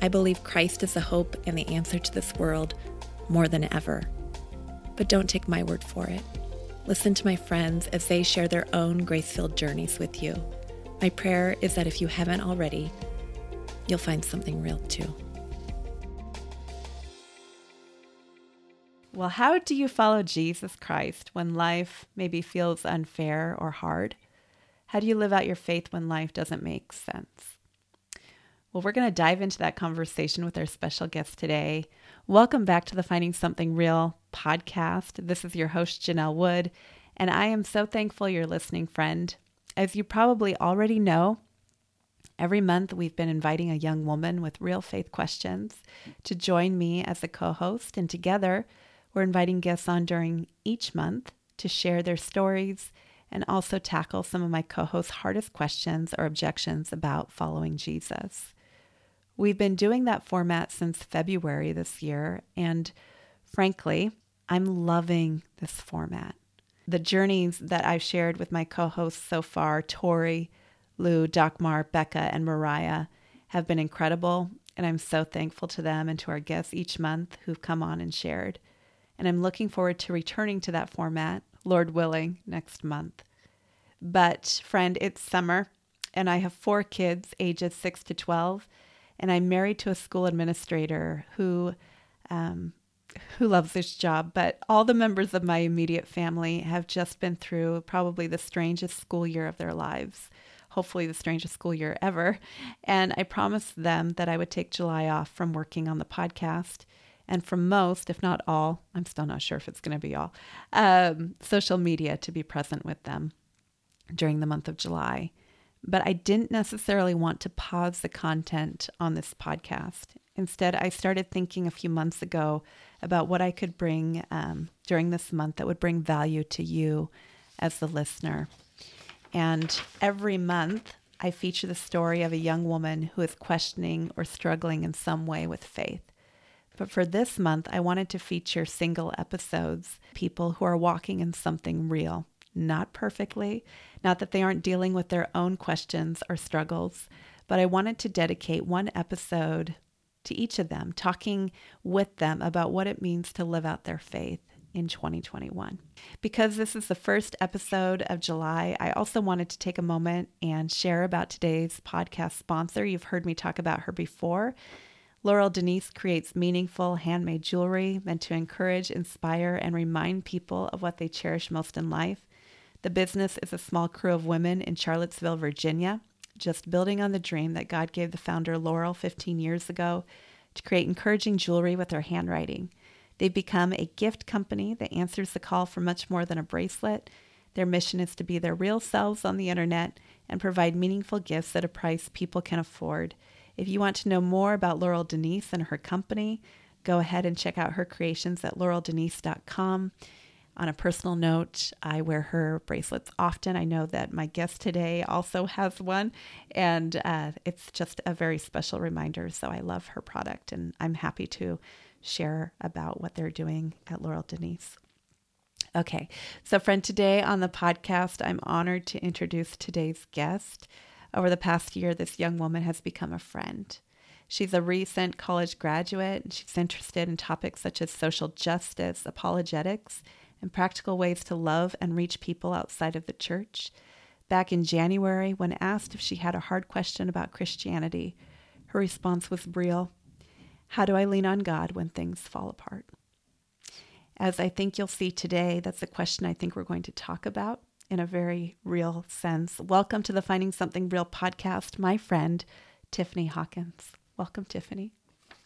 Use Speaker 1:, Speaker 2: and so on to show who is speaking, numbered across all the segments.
Speaker 1: I believe Christ is the hope and the answer to this world more than ever. But don't take my word for it. Listen to my friends as they share their own grace filled journeys with you. My prayer is that if you haven't already, you'll find something real too.
Speaker 2: Well, how do you follow Jesus Christ when life maybe feels unfair or hard? How do you live out your faith when life doesn't make sense? Well, we're going to dive into that conversation with our special guest today. Welcome back to the Finding Something Real podcast. This is your host, Janell Wood, and I am so thankful you're listening, friend. As you probably already know, every month we've been inviting a young woman with real faith questions to join me as a co host, and together we're inviting guests on during each month to share their stories and also tackle some of my co host's hardest questions or objections about following Jesus. We've been doing that format since February this year, and frankly, I'm loving this format. The journeys that I've shared with my co hosts so far, Tori, Lou, Dagmar, Becca, and Mariah, have been incredible, and I'm so thankful to them and to our guests each month who've come on and shared. And I'm looking forward to returning to that format, Lord willing, next month. But, friend, it's summer, and I have four kids, ages 6 to 12 and I'm married to a school administrator who um, who loves this job. But all the members of my immediate family have just been through probably the strangest school year of their lives. Hopefully, the strangest school year ever. And I promised them that I would take July off from working on the podcast and from most, if not all, I'm still not sure if it's going to be all, um, social media to be present with them during the month of July but I didn't necessarily want to pause the content on this podcast. Instead, I started thinking a few months ago about what I could bring um, during this month that would bring value to you as the listener. And every month, I feature the story of a young woman who is questioning or struggling in some way with faith. But for this month, I wanted to feature single episodes, people who are walking in something real, not perfectly, not that they aren't dealing with their own questions or struggles, but I wanted to dedicate one episode to each of them, talking with them about what it means to live out their faith in 2021. Because this is the first episode of July, I also wanted to take a moment and share about today's podcast sponsor. You've heard me talk about her before. Laurel Denise creates meaningful handmade jewelry meant to encourage, inspire, and remind people of what they cherish most in life. The business is a small crew of women in Charlottesville, Virginia, just building on the dream that God gave the founder Laurel 15 years ago to create encouraging jewelry with her handwriting. They've become a gift company that answers the call for much more than a bracelet. Their mission is to be their real selves on the internet and provide meaningful gifts at a price people can afford. If you want to know more about Laurel Denise and her company, go ahead and check out her creations at laureldenise.com. On a personal note, I wear her bracelets often. I know that my guest today also has one, and uh, it's just a very special reminder. So I love her product, and I'm happy to share about what they're doing at Laurel Denise. Okay, so friend, today on the podcast, I'm honored to introduce today's guest. Over the past year, this young woman has become a friend. She's a recent college graduate, and she's interested in topics such as social justice, apologetics, and practical ways to love and reach people outside of the church. Back in January, when asked if she had a hard question about Christianity, her response was real How do I lean on God when things fall apart? As I think you'll see today, that's a question I think we're going to talk about in a very real sense. Welcome to the Finding Something Real podcast, my friend, Tiffini Hawkins. Welcome, Tiffini.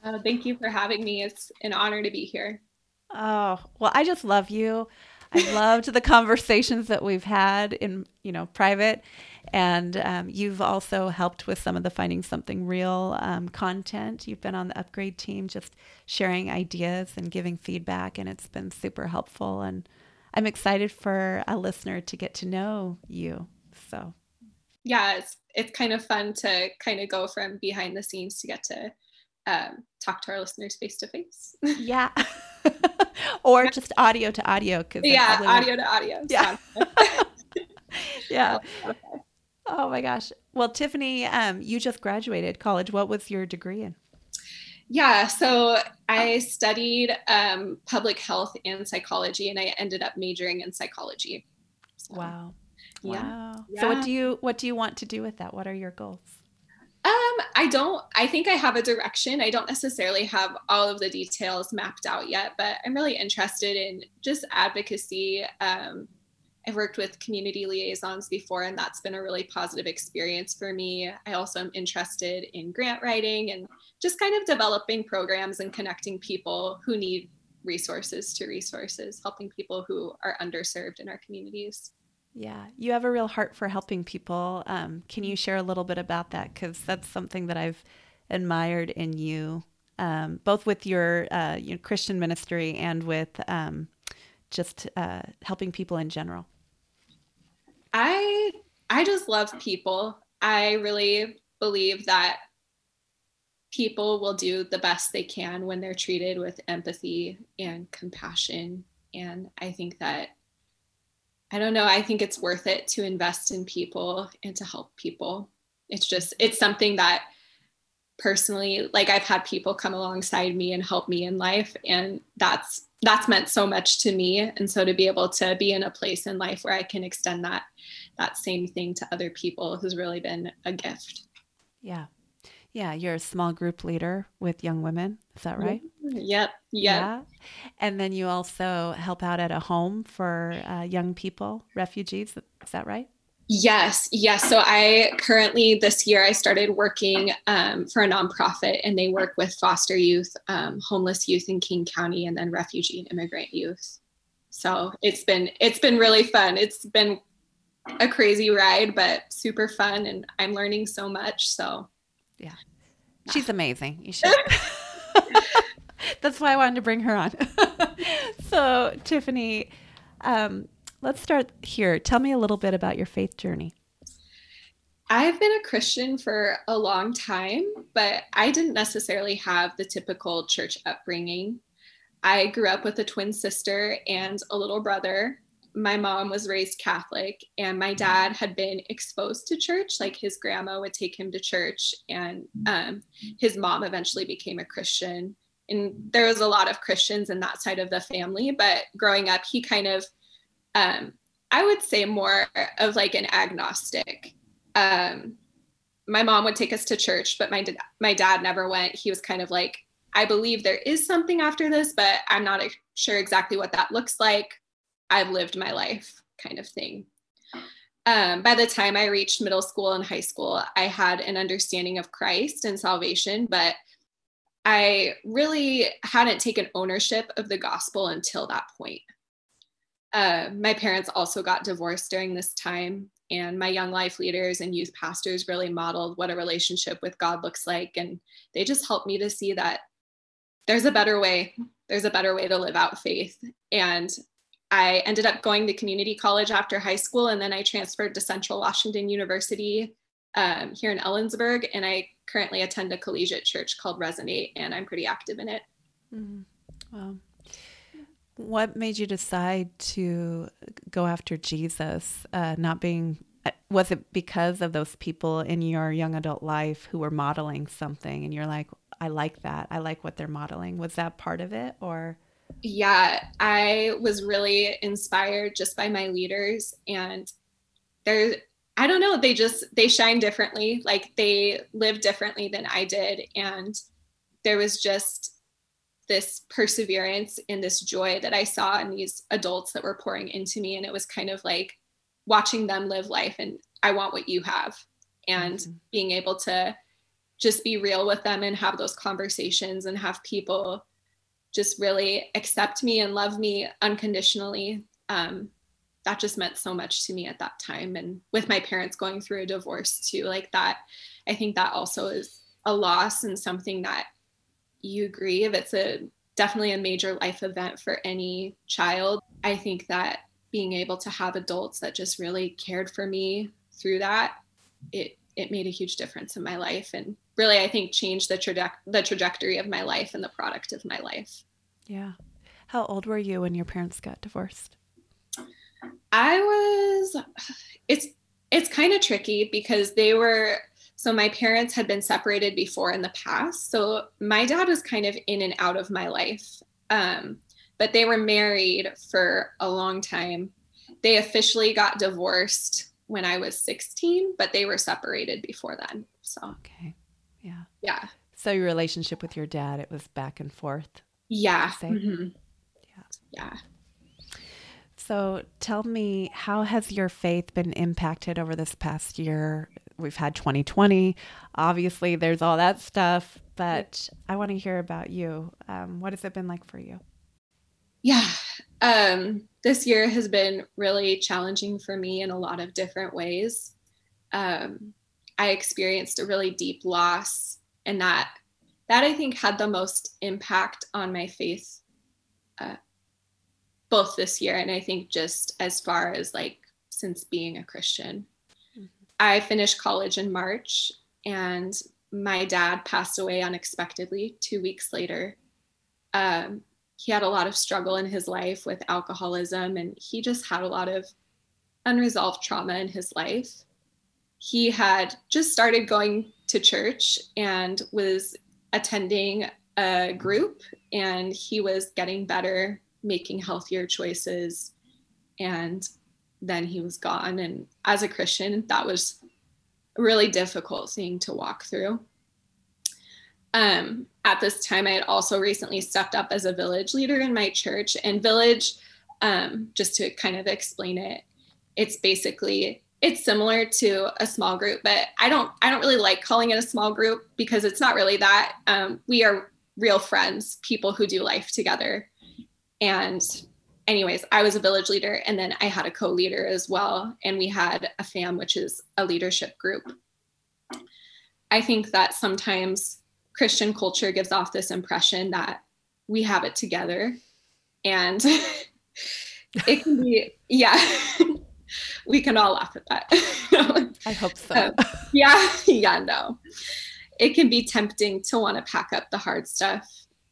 Speaker 3: Uh, thank you for having me. It's an honor to be here.
Speaker 2: Oh, well, I just love you. I loved the conversations that we've had in, you know, private. And um, you've also helped with some of the Finding Something Real um, content. You've been on the upgrade team, just sharing ideas and giving feedback, and it's been super helpful. And I'm excited for a listener to get to know you. So,
Speaker 3: yeah, it's it's kind of fun to kind of go from behind the scenes to get to um, talk to our listeners face to face.
Speaker 2: Yeah. or just audio to audio.
Speaker 3: Cause yeah, audio to audio.
Speaker 2: Yeah. yeah. Oh my gosh. Well, Tiffini, um, you just graduated college. What was your degree in?
Speaker 3: Yeah, so I studied um, public health and psychology, and I ended up majoring in psychology.
Speaker 2: So, wow. Yeah. Wow. Yeah. So what do you what do you want to do with that? What are your goals?
Speaker 3: Um, I don't I think I have a direction. I don't necessarily have all of the details mapped out yet, but I'm really interested in just advocacy. Um, I've worked with community liaisons before, and that's been a really positive experience for me. I also am interested in grant writing and just kind of developing programs and connecting people who need resources to resources, helping people who are underserved in our communities.
Speaker 2: Yeah, you have a real heart for helping people. Um, can you share a little bit about that? Because that's something that I've admired in you, um, both with your, uh, your Christian ministry and with um, just uh, helping people in general.
Speaker 3: I I just love people. I really believe that people will do the best they can when they're treated with empathy and compassion. And I think that I don't know, I think it's worth it to invest in people and to help people. It's just, it's something that personally, like I've had people come alongside me and help me in life. And that's, that's meant so much to me. And so to be able to be in a place in life where I can extend that, that same thing to other people has really been a gift.
Speaker 2: Yeah. Yeah. You're a small group leader with young women. Is that right?
Speaker 3: Yep. Yep. Yeah.
Speaker 2: And then you also help out at a home for uh, young people, refugees. Is that right?
Speaker 3: Yes, yes. So I currently this year I started working um, for a nonprofit, and they work with foster youth, um, homeless youth in King County, and then refugee and immigrant youth. So it's been it's been really fun. It's been a crazy ride, but super fun, and I'm learning so much. So
Speaker 2: yeah, she's amazing. You should. That's why I wanted to bring her on. so, Tiffini, um, let's start here. Tell me a little bit about your faith journey.
Speaker 3: I've been a Christian for a long time, but I didn't necessarily have the typical church upbringing. I grew up with a twin sister and a little brother. My mom was raised Catholic, and my dad had been exposed to church. Like his grandma would take him to church, and um, his mom eventually became a Christian and there was a lot of Christians in that side of the family. But growing up, he kind of, um, I would say, more of like an agnostic. Um, my mom would take us to church, but my my dad never went. He was kind of like, I believe there is something after this, but I'm not sure exactly what that looks like. I've lived my life, kind of thing. Um, by the time I reached middle school and high school, I had an understanding of Christ and salvation, but I really hadn't taken ownership of the gospel until that point. Uh, my parents also got divorced during this time, and my young life leaders and youth pastors really modeled what a relationship with God looks like. And they just helped me to see that there's a better way, there's a better way to live out faith. And I ended up going to community college after high school, and then I transferred to Central Washington University um, here in Ellensburg, and I currently attend a collegiate church called Resonate, and I'm pretty active in it.
Speaker 2: Mm-hmm. Wow. What made you decide to go after Jesus? Uh, not being, uh, was it because of those people in your young adult life who were modeling something, and you're like, I like that. I like what they're modeling. Was that part of it, or?
Speaker 3: Yeah, I was really inspired just by my leaders, and there I don't know, they just they shine differently. Like they live differently than I did and there was just this perseverance and this joy that I saw in these adults that were pouring into me. And it was kind of like watching them live life and I want what you have. And mm-hmm. being able to just be real with them and have those conversations and have people just really accept me and love me unconditionally. Um, that just meant so much to me at that time. And with my parents going through a divorce too, like that, I think that also is a loss and something that you grieve. It's a definitely a major life event for any child. I think that being able to have adults that just really cared for me through that, it it made a huge difference in my life and really I think changed the traje- the trajectory of my life and the product of my life.
Speaker 2: Yeah. How old were you when your parents got divorced?
Speaker 3: I was it's it's kind of tricky because they were so my parents had been separated before in the past. So my dad was kind of in and out of my life. Um, but they were married for a long time. They officially got divorced when I was 16, but they were separated before then. So
Speaker 2: okay. Yeah. So your relationship with your dad, it was back and forth.
Speaker 3: Yeah. Mm-hmm.
Speaker 2: Yeah.
Speaker 3: Yeah.
Speaker 2: So tell me, how has your faith been impacted over this past year? We've had 2020. Obviously, there's all that stuff, but I want to hear about you. Um, what has it been like for you?
Speaker 3: Yeah. Um, this year has been really challenging for me in a lot of different ways. Um, I experienced a really deep loss, and that that I think had the most impact on my faith uh, both this year and I think just as far as like since being a Christian. Mm-hmm. I finished college in March and my dad passed away unexpectedly two weeks later. Um, he had a lot of struggle in his life with alcoholism and he just had a lot of unresolved trauma in his life. He had just started going to church and was attending a group and he was getting better making healthier choices and then he was gone. And as a christian that was a really difficult thing to walk through. Um, at this time i had also recently stepped up as a village leader in my church and village um, just to kind of explain it it's basically it's similar to a small group but i don't i don't really like calling it a small group because it's not really that um, we are real friends people who do life together and anyways, I was a village leader and then I had a co-leader as well. And we had a FAM, which is a leadership group. I think that sometimes Christian culture gives off this impression that we have it together. And it can be, yeah, we can all laugh at
Speaker 2: that. I hope so. Um,
Speaker 3: yeah, yeah, no. It can be tempting to want to pack up the hard stuff,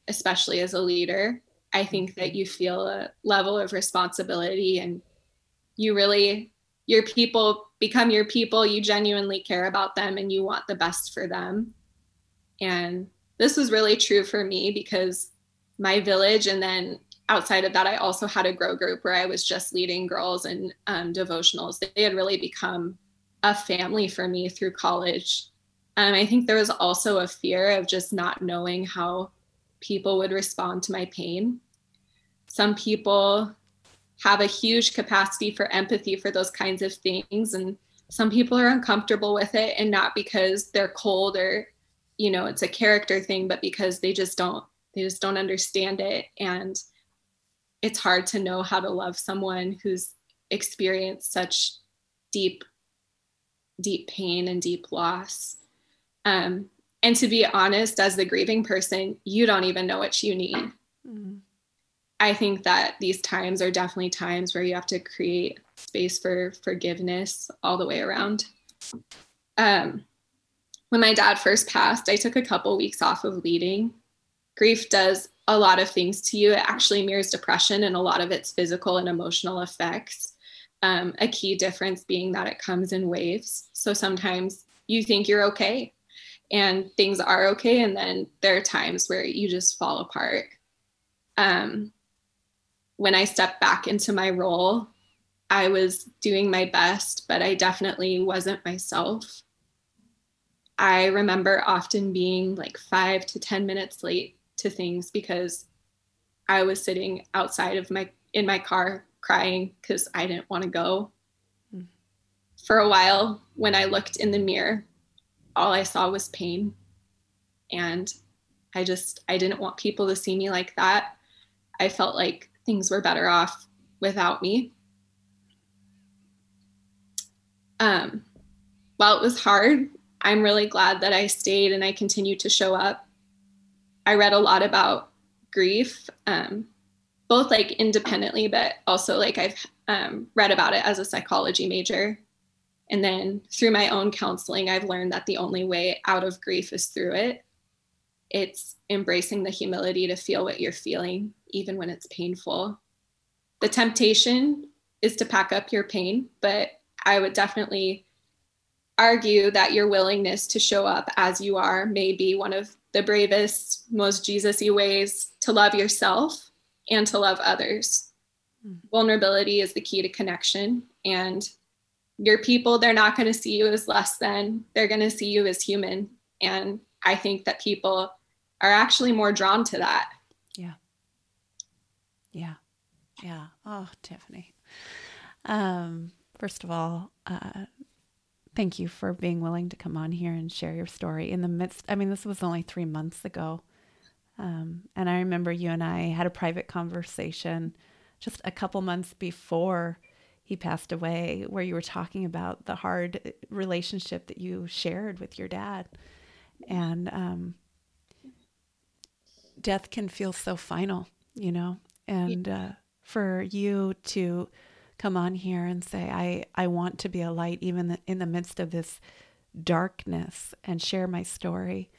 Speaker 3: especially as a leader. I think that you feel a level of responsibility and you really, your people become your people. You genuinely care about them and you want the best for them. And this was really true for me because my village and then outside of that i also had a grow group where i was just leading girls and um, devotionals. They had really become a family for me through college. Um, i think there was also a fear of just not knowing how people would respond to my pain. Some people have a huge capacity for empathy for those kinds of things and some people are uncomfortable with it and not because they're cold or you know it's a character thing but because they just don't they just don't understand it. And it's hard to know how to love someone who's experienced such deep deep pain and deep loss. Um, and to be honest as the grieving person you don't even know what you need. Mm-hmm. i think that these times are definitely times where you have to create space for forgiveness all the way around. Um, when my dad first passed i took a couple weeks off of leading. Grief does a lot of things to you. It actually mirrors depression and a lot of its physical and emotional effects. Um, a key difference being that it comes in waves. So sometimes you think you're okay and things are okay and then there are times where you just fall apart. Um, when i stepped back into my role i was doing my best but i definitely wasn't myself. I remember often being like five to ten minutes late to things because I was sitting outside of my in my car crying because I didn't want to go. Mm. For a while, when I looked in the mirror, all I saw was pain. And I just I didn't want people to see me like that. I felt like things were better off without me. Um, while it was hard, I'm really glad that I stayed and I continued to show up. I read a lot about grief, um, both like independently, but also like I've um, read about it as a psychology major. And then through my own counseling, I've learned that the only way out of grief is through it. It's embracing the humility to feel what you're feeling, even when it's painful. The temptation is to pack up your pain, but I would definitely argue that your willingness to show up as you are may be one of the bravest, most Jesus y ways to love yourself and to love others. Mm. Vulnerability is the key to connection. And your people, they're not going to see you as less than, they're going to see you as human. And I think that people are actually more drawn to that.
Speaker 2: Yeah. Yeah. Yeah. Oh, Tiffini. Um, first of all, uh, thank you for being willing to come on here and share your story in the midst. I mean, this was only three months ago. Um, and I remember you and I had a private conversation just a couple months before he passed away, where you were talking about the hard relationship that you shared with your dad. And um, death can feel so final, you know, and uh, for you to come on here and say, I, I want to be a light even in the midst of this darkness and share my story.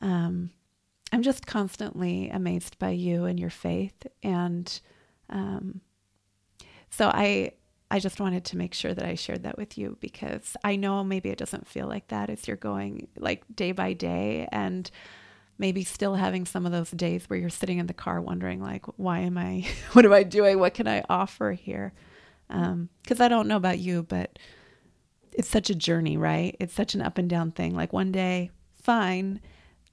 Speaker 2: Um, I'm just constantly amazed by you and your faith. And um, so I, I just wanted to make sure that I shared that with you because I know maybe it doesn't feel like that as you're going like day by day and maybe still having some of those days where you're sitting in the car wondering like why am I what am I doing what can I offer here because um, I don't know about you, but it's such a journey, right? It's such an up and down thing. Like one day, fine.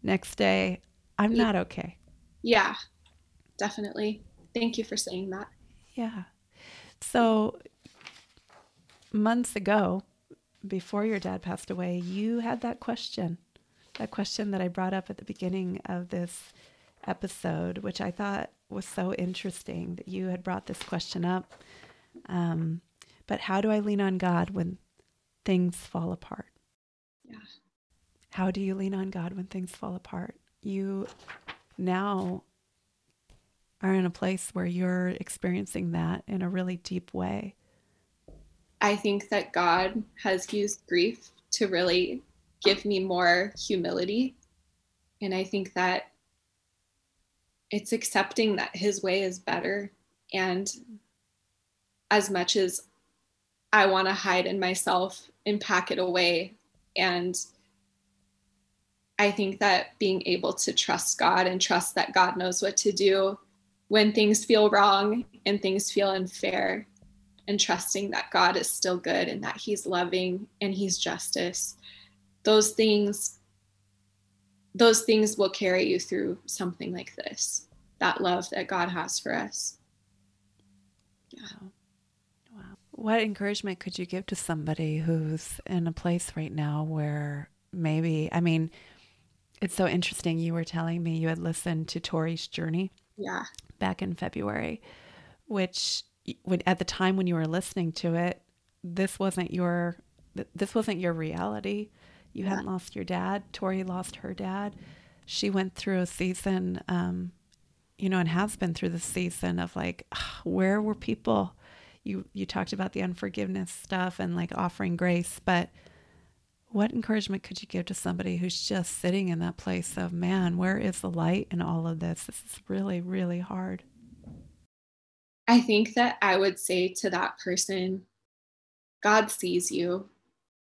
Speaker 2: Next day, I'm yeah. not okay.
Speaker 3: Yeah, definitely. Thank you for saying that.
Speaker 2: Yeah. So, months ago, before your dad passed away, you had that question, that question that I brought up at the beginning of this episode, which I thought was so interesting that you had brought this question up. Um, but how do I lean on God when things fall apart?
Speaker 3: Yeah.
Speaker 2: How do you lean on God when things fall apart? You now are in a place where you're experiencing that in a really deep way.
Speaker 3: I think that God has used grief to really give me more humility. And I think that it's accepting that his way is better and as much as I want to hide in myself and pack it away. And I think that being able to trust God and trust that God knows what to do when things feel wrong and things feel unfair, and trusting that God is still good and that He's loving and He's justice, those things, those things will carry you through something like this. That love that God has for us.
Speaker 2: Yeah. What encouragement could you give to somebody who's in a place right now where maybe, I mean, it's so interesting. You were telling me you had listened to Tori's journey.
Speaker 3: Yeah.
Speaker 2: Back in February, which when, at the time when you were listening to it, this wasn't your this wasn't your reality. You yeah. hadn't lost your dad. Tori lost her dad. She went through a season, um, you know, and has been through the season of like, where were people you you talked about the unforgiveness stuff and like offering grace, but what encouragement could you give to somebody who's just sitting in that place of, man, where is the light in all of this? This is really, really hard.
Speaker 3: I think that I would say to that person, God sees you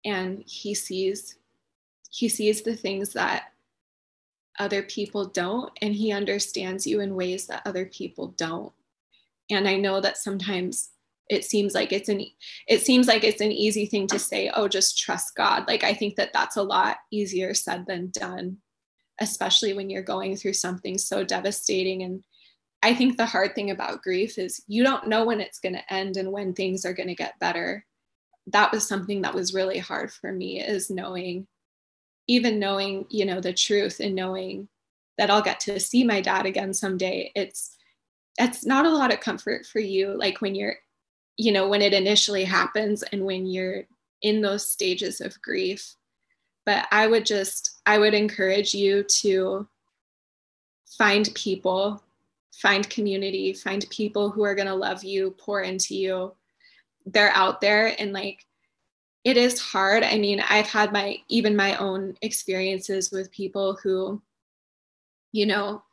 Speaker 3: and he sees he sees the things that other people don't and he understands you in ways that other people don't. And I know that sometimes it seems like it's an it seems like it's an easy thing to say oh just trust god like i think that that's a lot easier said than done especially when you're going through something so devastating and I think the hard thing about grief is you don't know when it's going to end and when things are going to get better. That was something that was really hard for me is knowing, even knowing, you know, the truth and knowing that I'll get to see my dad again someday. It's, it's not a lot of comfort for you. Like when you're, you know, when it initially happens and when you're in those stages of grief. But I would just, I would encourage you to find people find community, find people who are going to love you, pour into you. They're out there and like it is hard. I mean, I've had my even my own experiences with people who you know,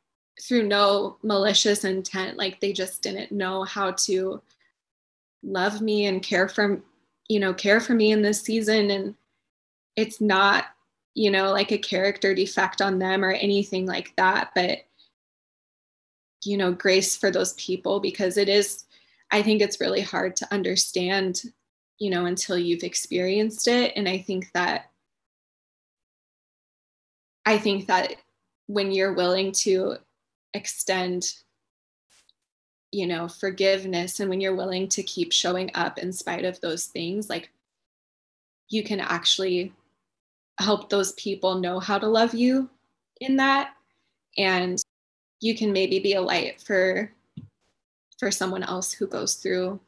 Speaker 3: through no malicious intent, like they just didn't know how to love me and care for you know, care for me in this season. And it's not you know like a character defect on them or anything like that but you know grace for those people because it is i think it's really hard to understand you know until you've experienced it. And i think that i think that when you're willing to extend you know forgiveness and when you're willing to keep showing up in spite of those things like you can actually help those people know how to love you in that and you can maybe be a light for for someone else who goes through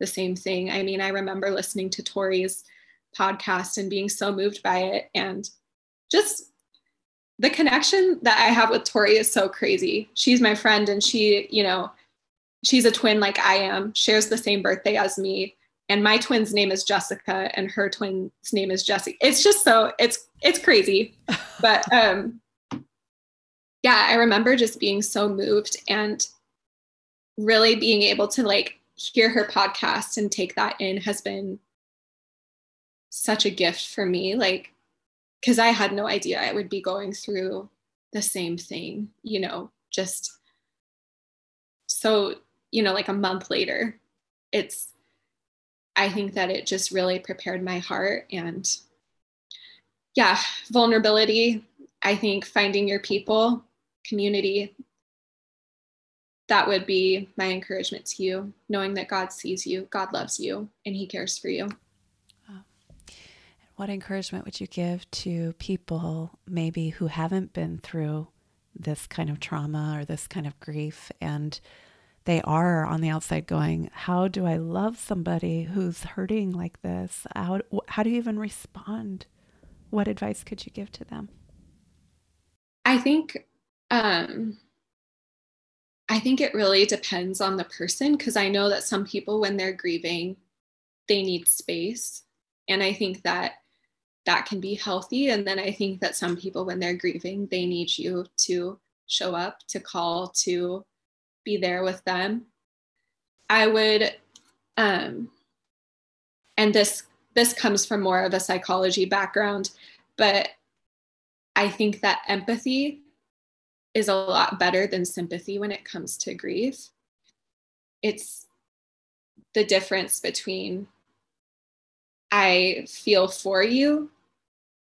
Speaker 3: the same thing. I mean, I remember listening to Tori's podcast and being so moved by it and just the connection that I have with Tori is so crazy. She's my friend and she, you know, she's a twin like I am, shares the same birthday as me. And my twin's name is Jessica and her twin's name is Jesse. It's just so it's it's crazy. But um yeah, I remember just being so moved and really being able to like hear her podcast and take that in has been such a gift for me. Like, because I had no idea I would be going through the same thing, you know, just so, you know, like a month later, it's, I think that it just really prepared my heart and yeah, vulnerability. I think finding your people community, that would be my encouragement to you, knowing that God sees you, God loves you, and He cares for you.
Speaker 2: What encouragement would you give to people maybe who haven't been through this kind of trauma or this kind of grief and they are on the outside going, How do I love somebody who's hurting like this? How, how do you even respond? What advice could you give to them?
Speaker 3: I think um, I think it really depends on the person because I know that some people, when they're grieving, they need space. And I think that that can be healthy. And then I think that some people, when they're grieving, they need you to show up, to call, to be there with them. I would, um, and this this comes from more of a psychology background, but I think that empathy is a lot better than sympathy when it comes to grief. It's the difference between I feel for you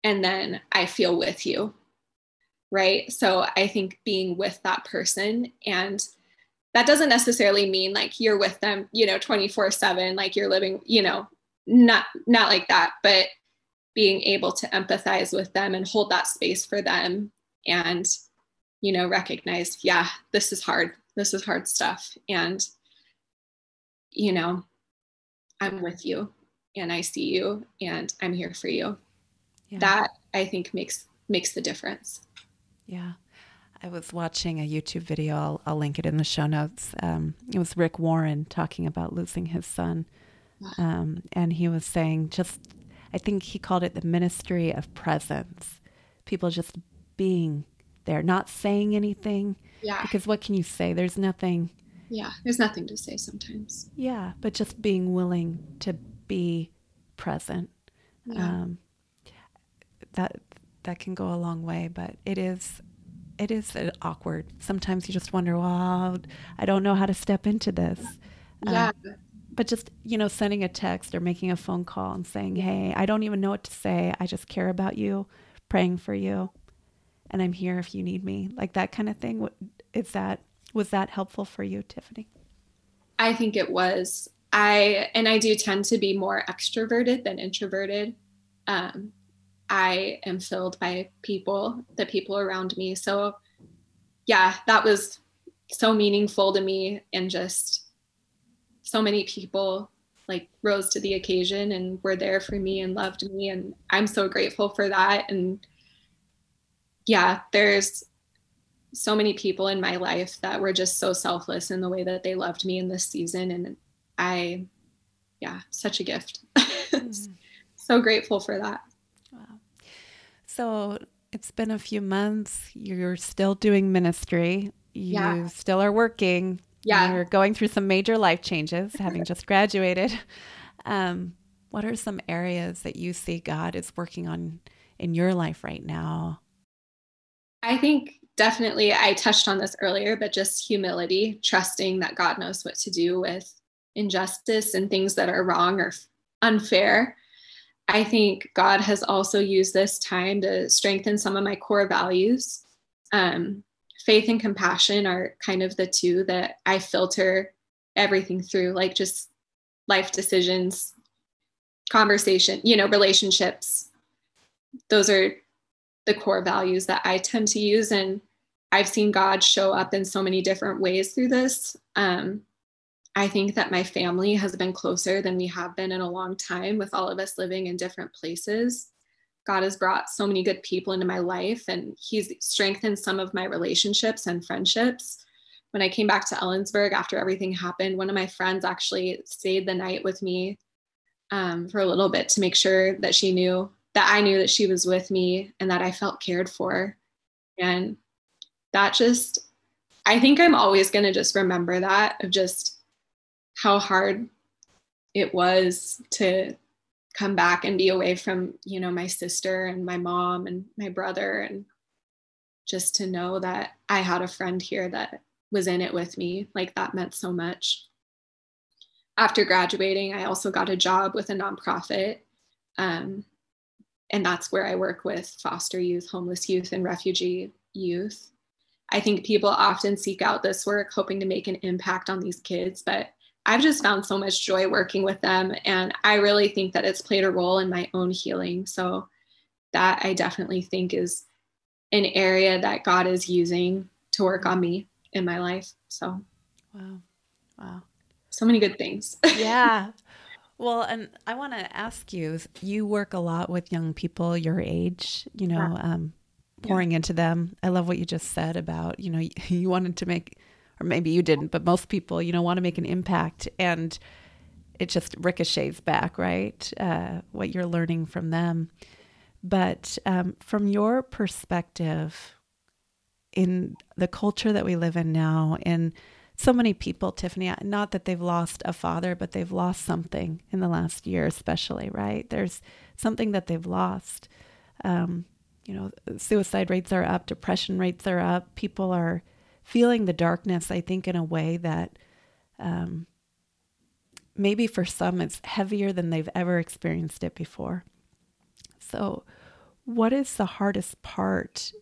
Speaker 3: and then I feel with you. Right. So I think being with that person and that doesn't necessarily mean like you're with them, you know, 24 seven, like you're living, you know, not, not like that, but being able to empathize with them and hold that space for them and you know, recognize, yeah, this is hard. This is hard stuff. And, you know, I'm with you and I see you and I'm here for you. Yeah. That I think makes makes the difference.
Speaker 2: Yeah. I was watching a YouTube video. I'll, I'll link it in the show notes. Um, it was Rick Warren talking about losing his son. Um, and he was saying just, I think he called it the ministry of presence. People just being there, not saying anything.
Speaker 3: Yeah.
Speaker 2: Because what can you say? There's nothing.
Speaker 3: Yeah, there's nothing to say sometimes.
Speaker 2: Yeah, but just being willing to be present. Yeah. Um, that that can go a long way, but it is it is awkward. Sometimes you just wonder, well, I don't know how to step into this.
Speaker 3: Yeah.
Speaker 2: Um, but just you know, sending a text or making a phone call and saying, "Hey, I don't even know what to say. I just care about you, praying for you." and I'm here if you need me, like that kind of thing. Is that? Was that helpful for you, Tiffini?
Speaker 3: I think it was. I and I do tend to be more extroverted than introverted. Um, I am filled by people, the people around me. So, yeah, that was so meaningful to me, and just so many people like rose to the occasion and were there for me and loved me, and I'm so grateful for that. And yeah, there's so many people in my life that were just so selfless in the way that they loved me in this season, and I, yeah, such a gift. Mm. so grateful for that.
Speaker 2: So it's been a few months. You're still doing ministry. You
Speaker 3: yeah.
Speaker 2: still are working.
Speaker 3: Yeah.
Speaker 2: You're going through some major life changes, having just graduated. Um, what are some areas that you see God is working on in your life right now?
Speaker 3: I think definitely, I touched on this earlier, but just humility, trusting that God knows what to do with injustice and things that are wrong or unfair. I think God has also used this time to strengthen some of my core values. Um, faith and compassion are kind of the two that I filter everything through, like just life decisions, conversation, you know, relationships. Those are the core values that I tend to use. And I've seen God show up in so many different ways through this. Um, I think that my family has been closer than we have been in a long time with all of us living in different places. God has brought so many good people into my life and He's strengthened some of my relationships and friendships. When I came back to Ellensburg after everything happened, one of my friends actually stayed the night with me um, for a little bit to make sure that she knew that I knew that she was with me and that I felt cared for. And that just, I think I'm always going to just remember that of just how hard it was to come back and be away from you know my sister and my mom and my brother and just to know that i had a friend here that was in it with me. Like that meant so much. After graduating i also got a job with a nonprofit um, and that's where i work with foster youth homeless youth and refugee youth. I think people often seek out this work hoping to make an impact on these kids but I've just found so much joy working with them. And I really think that it's played a role in my own healing. So that I definitely think is an area that God is using to work on me in my life. So,
Speaker 2: wow. Wow.
Speaker 3: So many good things.
Speaker 2: yeah. Well, and I want to ask you you work a lot with young people your age, you know, yeah. um, pouring yeah. into them. I love what you just said about, you know, you wanted to make or maybe you didn't, but most people, you know, want to make an impact and it just ricochets back, right? Uh, what you're learning from them. But um, from your perspective, in the culture that we live in now, in so many people, Tiffini, not that they've lost a father, but they've lost something in the last year, especially, right? There's something that they've lost. Um, you know, suicide rates are up, depression rates are up, people are feeling the darkness, I think, in a way that um, maybe for some it's heavier than they've ever experienced it before. So, what is the hardest part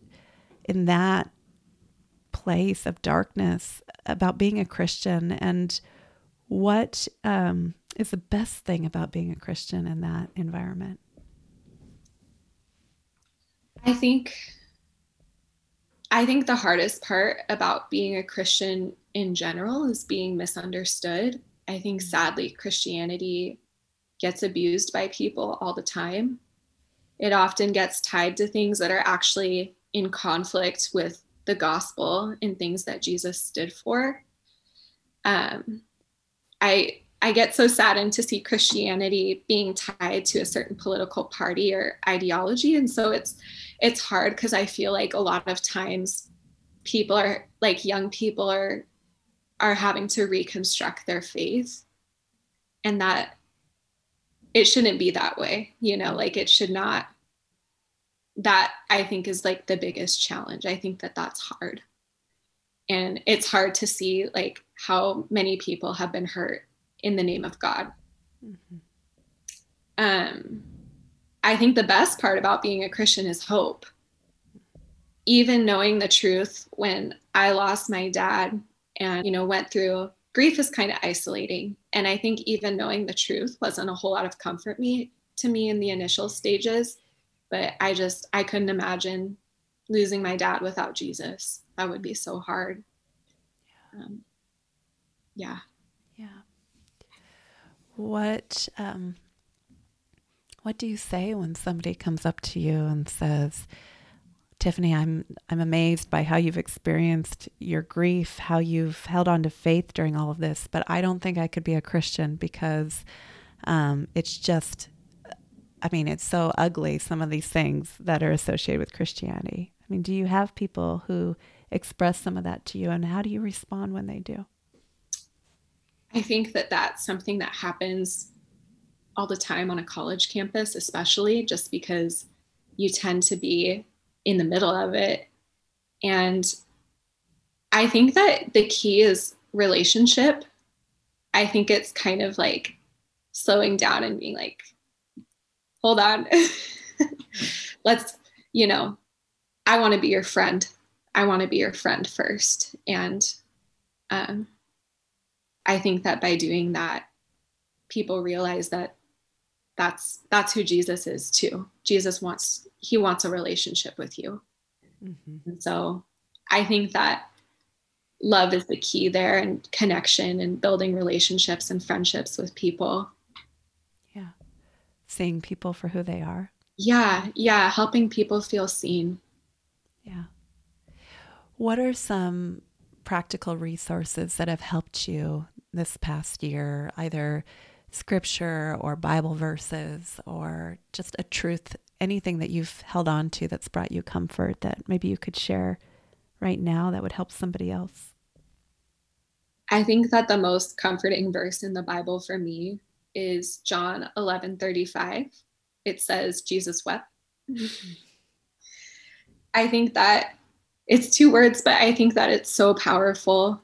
Speaker 2: in that place of darkness about being a Christian? And what um, is the best thing about being a Christian in that environment?
Speaker 3: I think I think the hardest part about being a Christian in general is being misunderstood. I think mm. sadly, Christianity gets abused by people all the time. It often gets tied to things that are actually in conflict with the gospel and things that Jesus stood for. Um, I I get so saddened to see Christianity being tied to a certain political party or ideology, and so it's it's hard because I feel like a lot of times people are like young people are are having to reconstruct their faith and that it shouldn't be that way you know like it should not that i think is like the biggest challenge. I think that that's hard. And it's hard to see like how many people have been hurt in the name of god. Mm-hmm. um I think the best part about being a Christian is hope. Even knowing the truth when I lost my dad and, you know, went through grief is kind of isolating. And I think even knowing the truth wasn't a whole lot of comfort me to me in the initial stages. But I just I couldn't imagine losing my dad without Jesus. That would be so hard. Um, yeah.
Speaker 2: Yeah. What um, what do you say when somebody comes up to you and says, Tiffini, I'm I'm amazed by how you've experienced your grief, how you've held on to faith during all of this, but I don't think I could be a Christian because um, it's just I mean, it's so ugly, some of these things that are associated with Christianity. I mean, do you have people who express some of that to you, and how do you respond when they do?
Speaker 3: I think that that's something that happens all the time on a college campus, especially just because you tend to be in the middle of it. And I think that the key is relationship. I think it's kind of like slowing down and being like, hold on, let's, you know, I want to be your friend. I want to be your friend first. And um, I think that by doing that, people realize that that's that's who Jesus is too. Jesus wants he wants a relationship with you. Mm-hmm. And so I think that love is the key there and connection and building relationships and friendships with people.
Speaker 2: Yeah. Seeing people for who they are.
Speaker 3: Yeah, yeah, helping people feel seen.
Speaker 2: Yeah. What are some practical resources that have helped you this past year, either scripture or Bible verses or just a truth, anything that you've held on to that's brought you comfort that maybe you could share right now that would help somebody else?
Speaker 3: I think that the most comforting verse in the Bible for me is John 11 35. It says, Jesus wept. I think that it's two words, but I think that it's so powerful,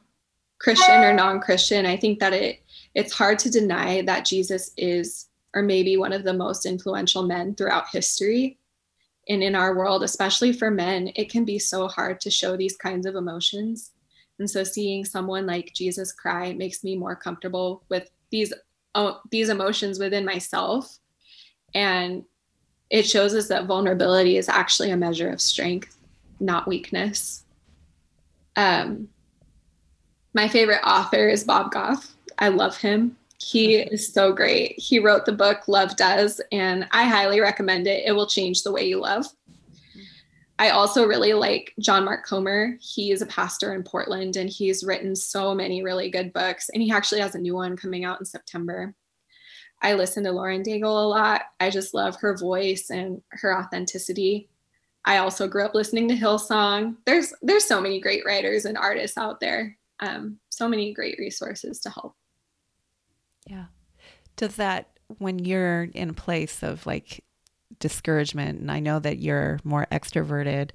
Speaker 3: Christian or non Christian. I think that it it's hard to deny that Jesus is, or maybe one of the most influential men throughout history. And in our world, especially for men, it can be so hard to show these kinds of emotions. And so seeing someone like Jesus cry makes me more comfortable with these oh, these emotions within myself. And it shows us that vulnerability is actually a measure of strength, not weakness. Um, my favorite author is Bob Goff. I love him. He is so great. He wrote the book Love Does, and I highly recommend it. It will change the way you love. I also really like John Mark Comer. He is a pastor in Portland and he's written so many really good books. And he actually has a new one coming out in September. I listen to Lauren Daigle a lot. I just love her voice and her authenticity. I also grew up listening to Hillsong. There's there's so many great writers and artists out there. Um, so many great resources to help
Speaker 2: yeah. Does that, when you're in a place of like discouragement, and I know that you're more extroverted,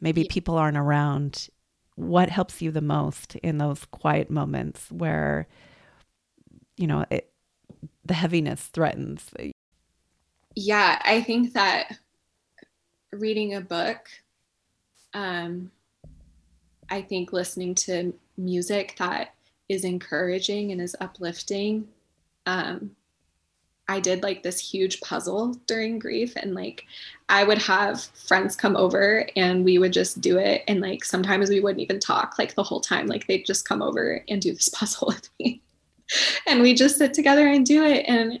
Speaker 2: maybe yeah. people aren't around, what helps you the most in those quiet moments where, you know, it, the heaviness threatens?
Speaker 3: Yeah, I think that reading a book, um, I think listening to music that is encouraging and is uplifting um, I did like this huge puzzle during grief and like I would have friends come over and we would just do it and like sometimes we wouldn't even talk like the whole time like they'd just come over and do this puzzle with me. And we just sit together and do it and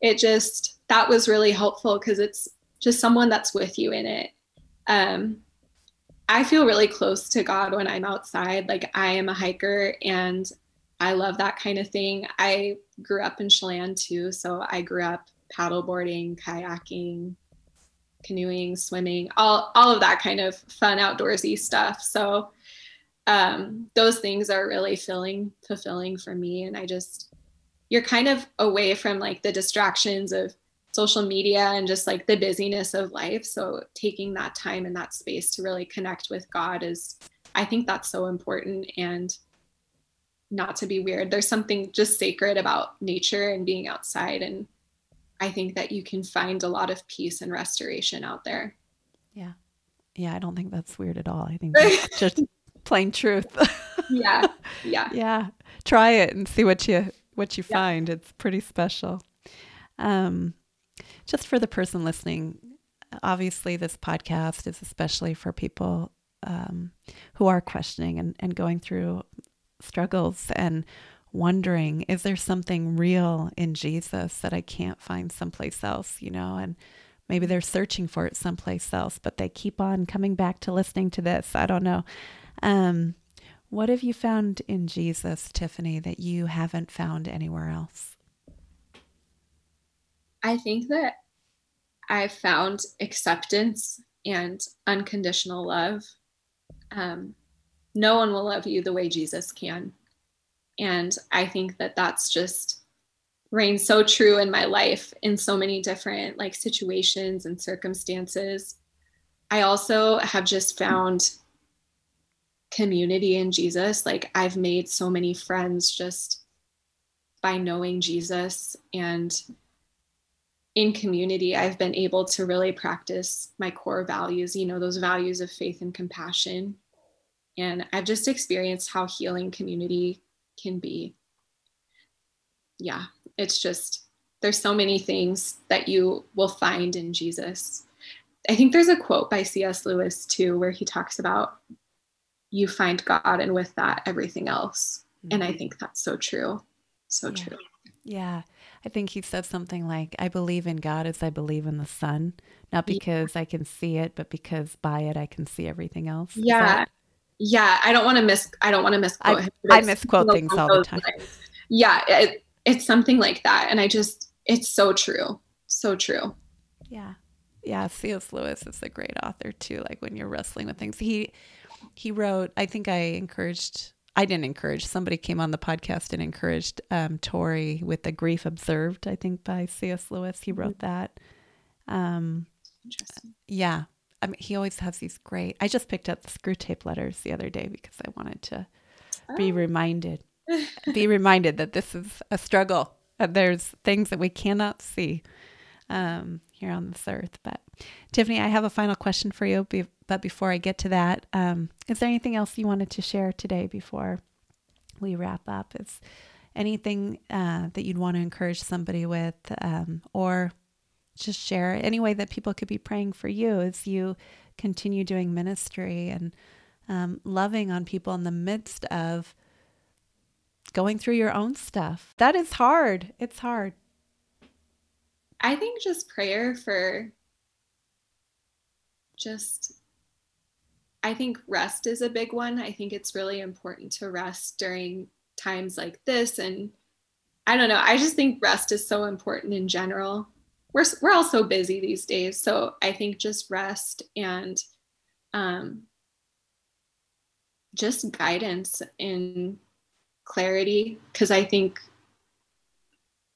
Speaker 3: it just that was really helpful because it's just someone that's with you in it. Um I feel really close to God when I'm outside like I am a hiker and I love that kind of thing. I grew up in Chelan too, so I grew up paddleboarding, kayaking, canoeing, swimming, all all of that kind of fun outdoorsy stuff. So um, those things are really filling fulfilling for me, and I just you're kind of away from like the distractions of social media and just like the busyness of life. So taking that time and that space to really connect with God is, I think that's so important and not to be weird. There's something just sacred about nature and being outside. And I think that you can find a lot of peace and restoration out there.
Speaker 2: Yeah. Yeah. I don't think that's weird at all. I think that's just plain truth.
Speaker 3: yeah. Yeah.
Speaker 2: Yeah. Try it and see what you what you yeah. find. It's pretty special. Um, just for the person listening, obviously this podcast is especially for people um, who are questioning and, and going through struggles and wondering, is there something real in Jesus that I can't find someplace else, you know? And maybe they're searching for it someplace else, but they keep on coming back to listening to this. I don't know. Um, what have you found in Jesus, Tiffini, that you haven't found anywhere else?
Speaker 3: I think that I found acceptance and unconditional love. Um, no one will love you the way Jesus can. And I think that that's just reigns so true in my life in so many different like situations and circumstances. I also have just found community in Jesus. Like I've made so many friends just by knowing Jesus and in community I've been able to really practice my core values, you know, those values of faith and compassion. And I've just experienced how healing community can be. Yeah, it's just, there's so many things that you will find in Jesus. I think there's a quote by C.S. Lewis too, where he talks about you find God and with that, everything else. Mm-hmm. And I mm-hmm. think that's so true. So
Speaker 2: yeah.
Speaker 3: true.
Speaker 2: Yeah. I think he said something like, I believe in God as I believe in the sun, not because yeah. I can see it, but because by it I can see everything else.
Speaker 3: Yeah yeah i don't want to miss i don't want to misquote
Speaker 2: I, him, I misquote things all the time.
Speaker 3: lines. yeah it, it's something like that and i just it's so true so true.
Speaker 2: Yeah. Yeah cs lewis is a great author too like when you're wrestling with things. He he wrote i think i encouraged i didn't encourage somebody came on the podcast and encouraged um, tori with the grief observed i think by cs lewis. He wrote mm-hmm. that. Um, yeah I mean, he always has these great. I just picked up the Screwtape letters the other day because I wanted to oh. be reminded, be reminded that this is a struggle. And there's things that we cannot see um, here on this earth. But Tiffini, I have a final question for you. Be, but before I get to that, um, is there anything else you wanted to share today before we wrap up? Is anything uh, that you'd want to encourage somebody with, um, or just share any way that people could be praying for you as you continue doing ministry and um, loving on people in the midst of going through your own stuff. That is hard. It's hard.
Speaker 3: I think just prayer for just, I think rest is a big one. I think it's really important to rest during times like this. And I don't know, I just think rest is so important in general we're we're all so busy these days. So I think just rest and um, just guidance and clarity, because I think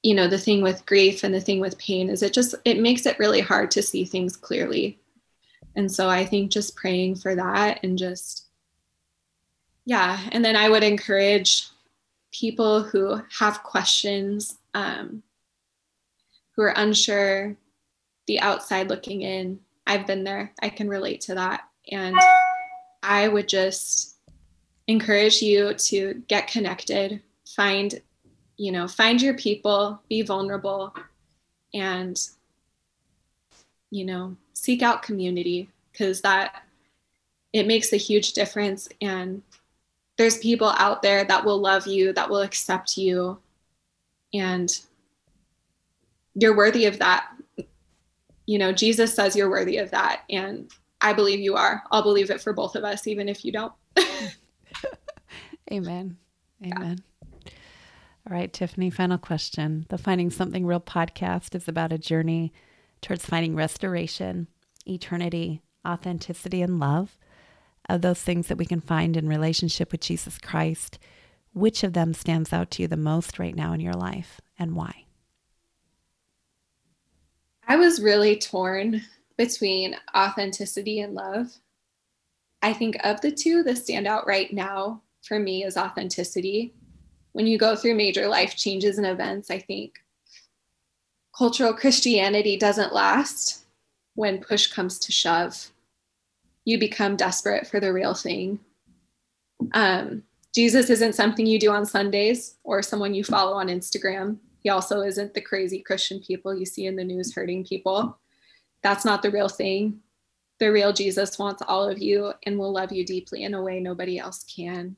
Speaker 3: you know the thing with grief and the thing with pain is it just it makes it really hard to see things clearly. And so I think just praying for that and just yeah, and then I would encourage people who have questions um, who are unsure, the outside looking in. I've been there. I can relate to that. And I would just encourage you to get connected, find, you know, find your people, be vulnerable, and, you know, seek out community because that it makes a huge difference. And there's people out there that will love you, that will accept you. And you're worthy of that. You know, Jesus says you're worthy of that. And I believe you are. I'll believe it for both of us, even if you don't.
Speaker 2: Amen. Amen. Yeah. All right, Tiffini, final question. The Finding Something Real podcast is about a journey towards finding restoration, eternity, authenticity, and love of those things that we can find in relationship with Jesus Christ. Which of them stands out to you the most right now in your life and why?
Speaker 3: I was really torn between authenticity and love. I think of the two, the standout right now for me is authenticity. When you go through major life changes and events, I think cultural Christianity doesn't last when push comes to shove. You become desperate for the real thing. Um, Jesus isn't something you do on Sundays or someone you follow on Instagram. He also isn't the crazy Christian people you see in the news hurting people. That's not the real thing. The real Jesus wants all of you and will love you deeply in a way nobody else can.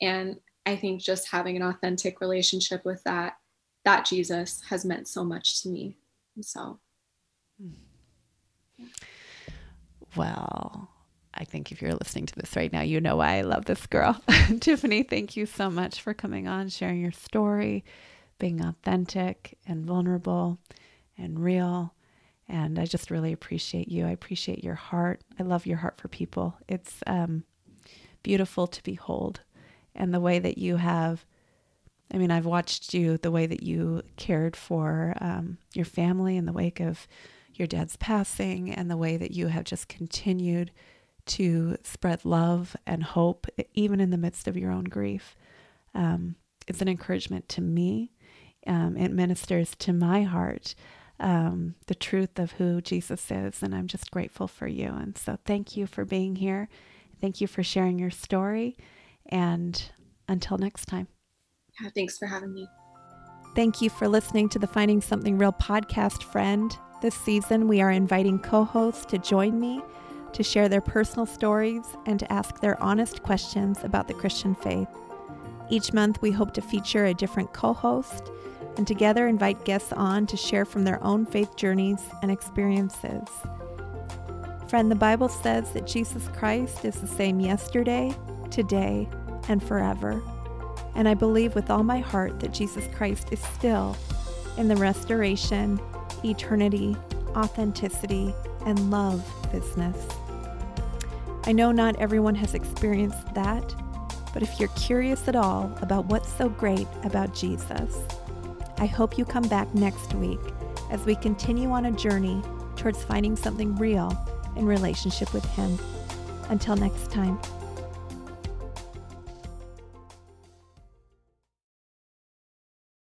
Speaker 3: And I think just having an authentic relationship with that, that Jesus has meant so much to me. So.
Speaker 2: Well, I think if you're listening to this right now, you know why I love this girl. Tiffini, thank you so much for coming on, sharing your story, being authentic and vulnerable and real. And I just really appreciate you. I appreciate your heart. I love your heart for people. It's um, beautiful to behold. And the way that you have, I mean, I've watched you, the way that you cared for um, your family in the wake of your dad's passing, and the way that you have just continued to spread love and hope, even in the midst of your own grief. Um, it's an encouragement to me. Um, it ministers to my heart um, the truth of who Jesus is, and I'm just grateful for you. And so, thank you for being here. Thank you for sharing your story. And until next time.
Speaker 3: Yeah, thanks for having me.
Speaker 1: Thank you for listening to the Finding Something Real podcast, friend. This season, we are inviting co hosts to join me to share their personal stories and to ask their honest questions about the Christian faith. Each month, we hope to feature a different co host and together invite guests on to share from their own faith journeys and experiences. Friend, the Bible says that Jesus Christ is the same yesterday, today, and forever. And I believe with all my heart that Jesus Christ is still in the restoration, eternity, authenticity, and love business. I know not everyone has experienced that, but if you're curious at all about what's so great about Jesus, I hope you come back next week as we continue on a journey towards finding something real in relationship with Him. Until next time.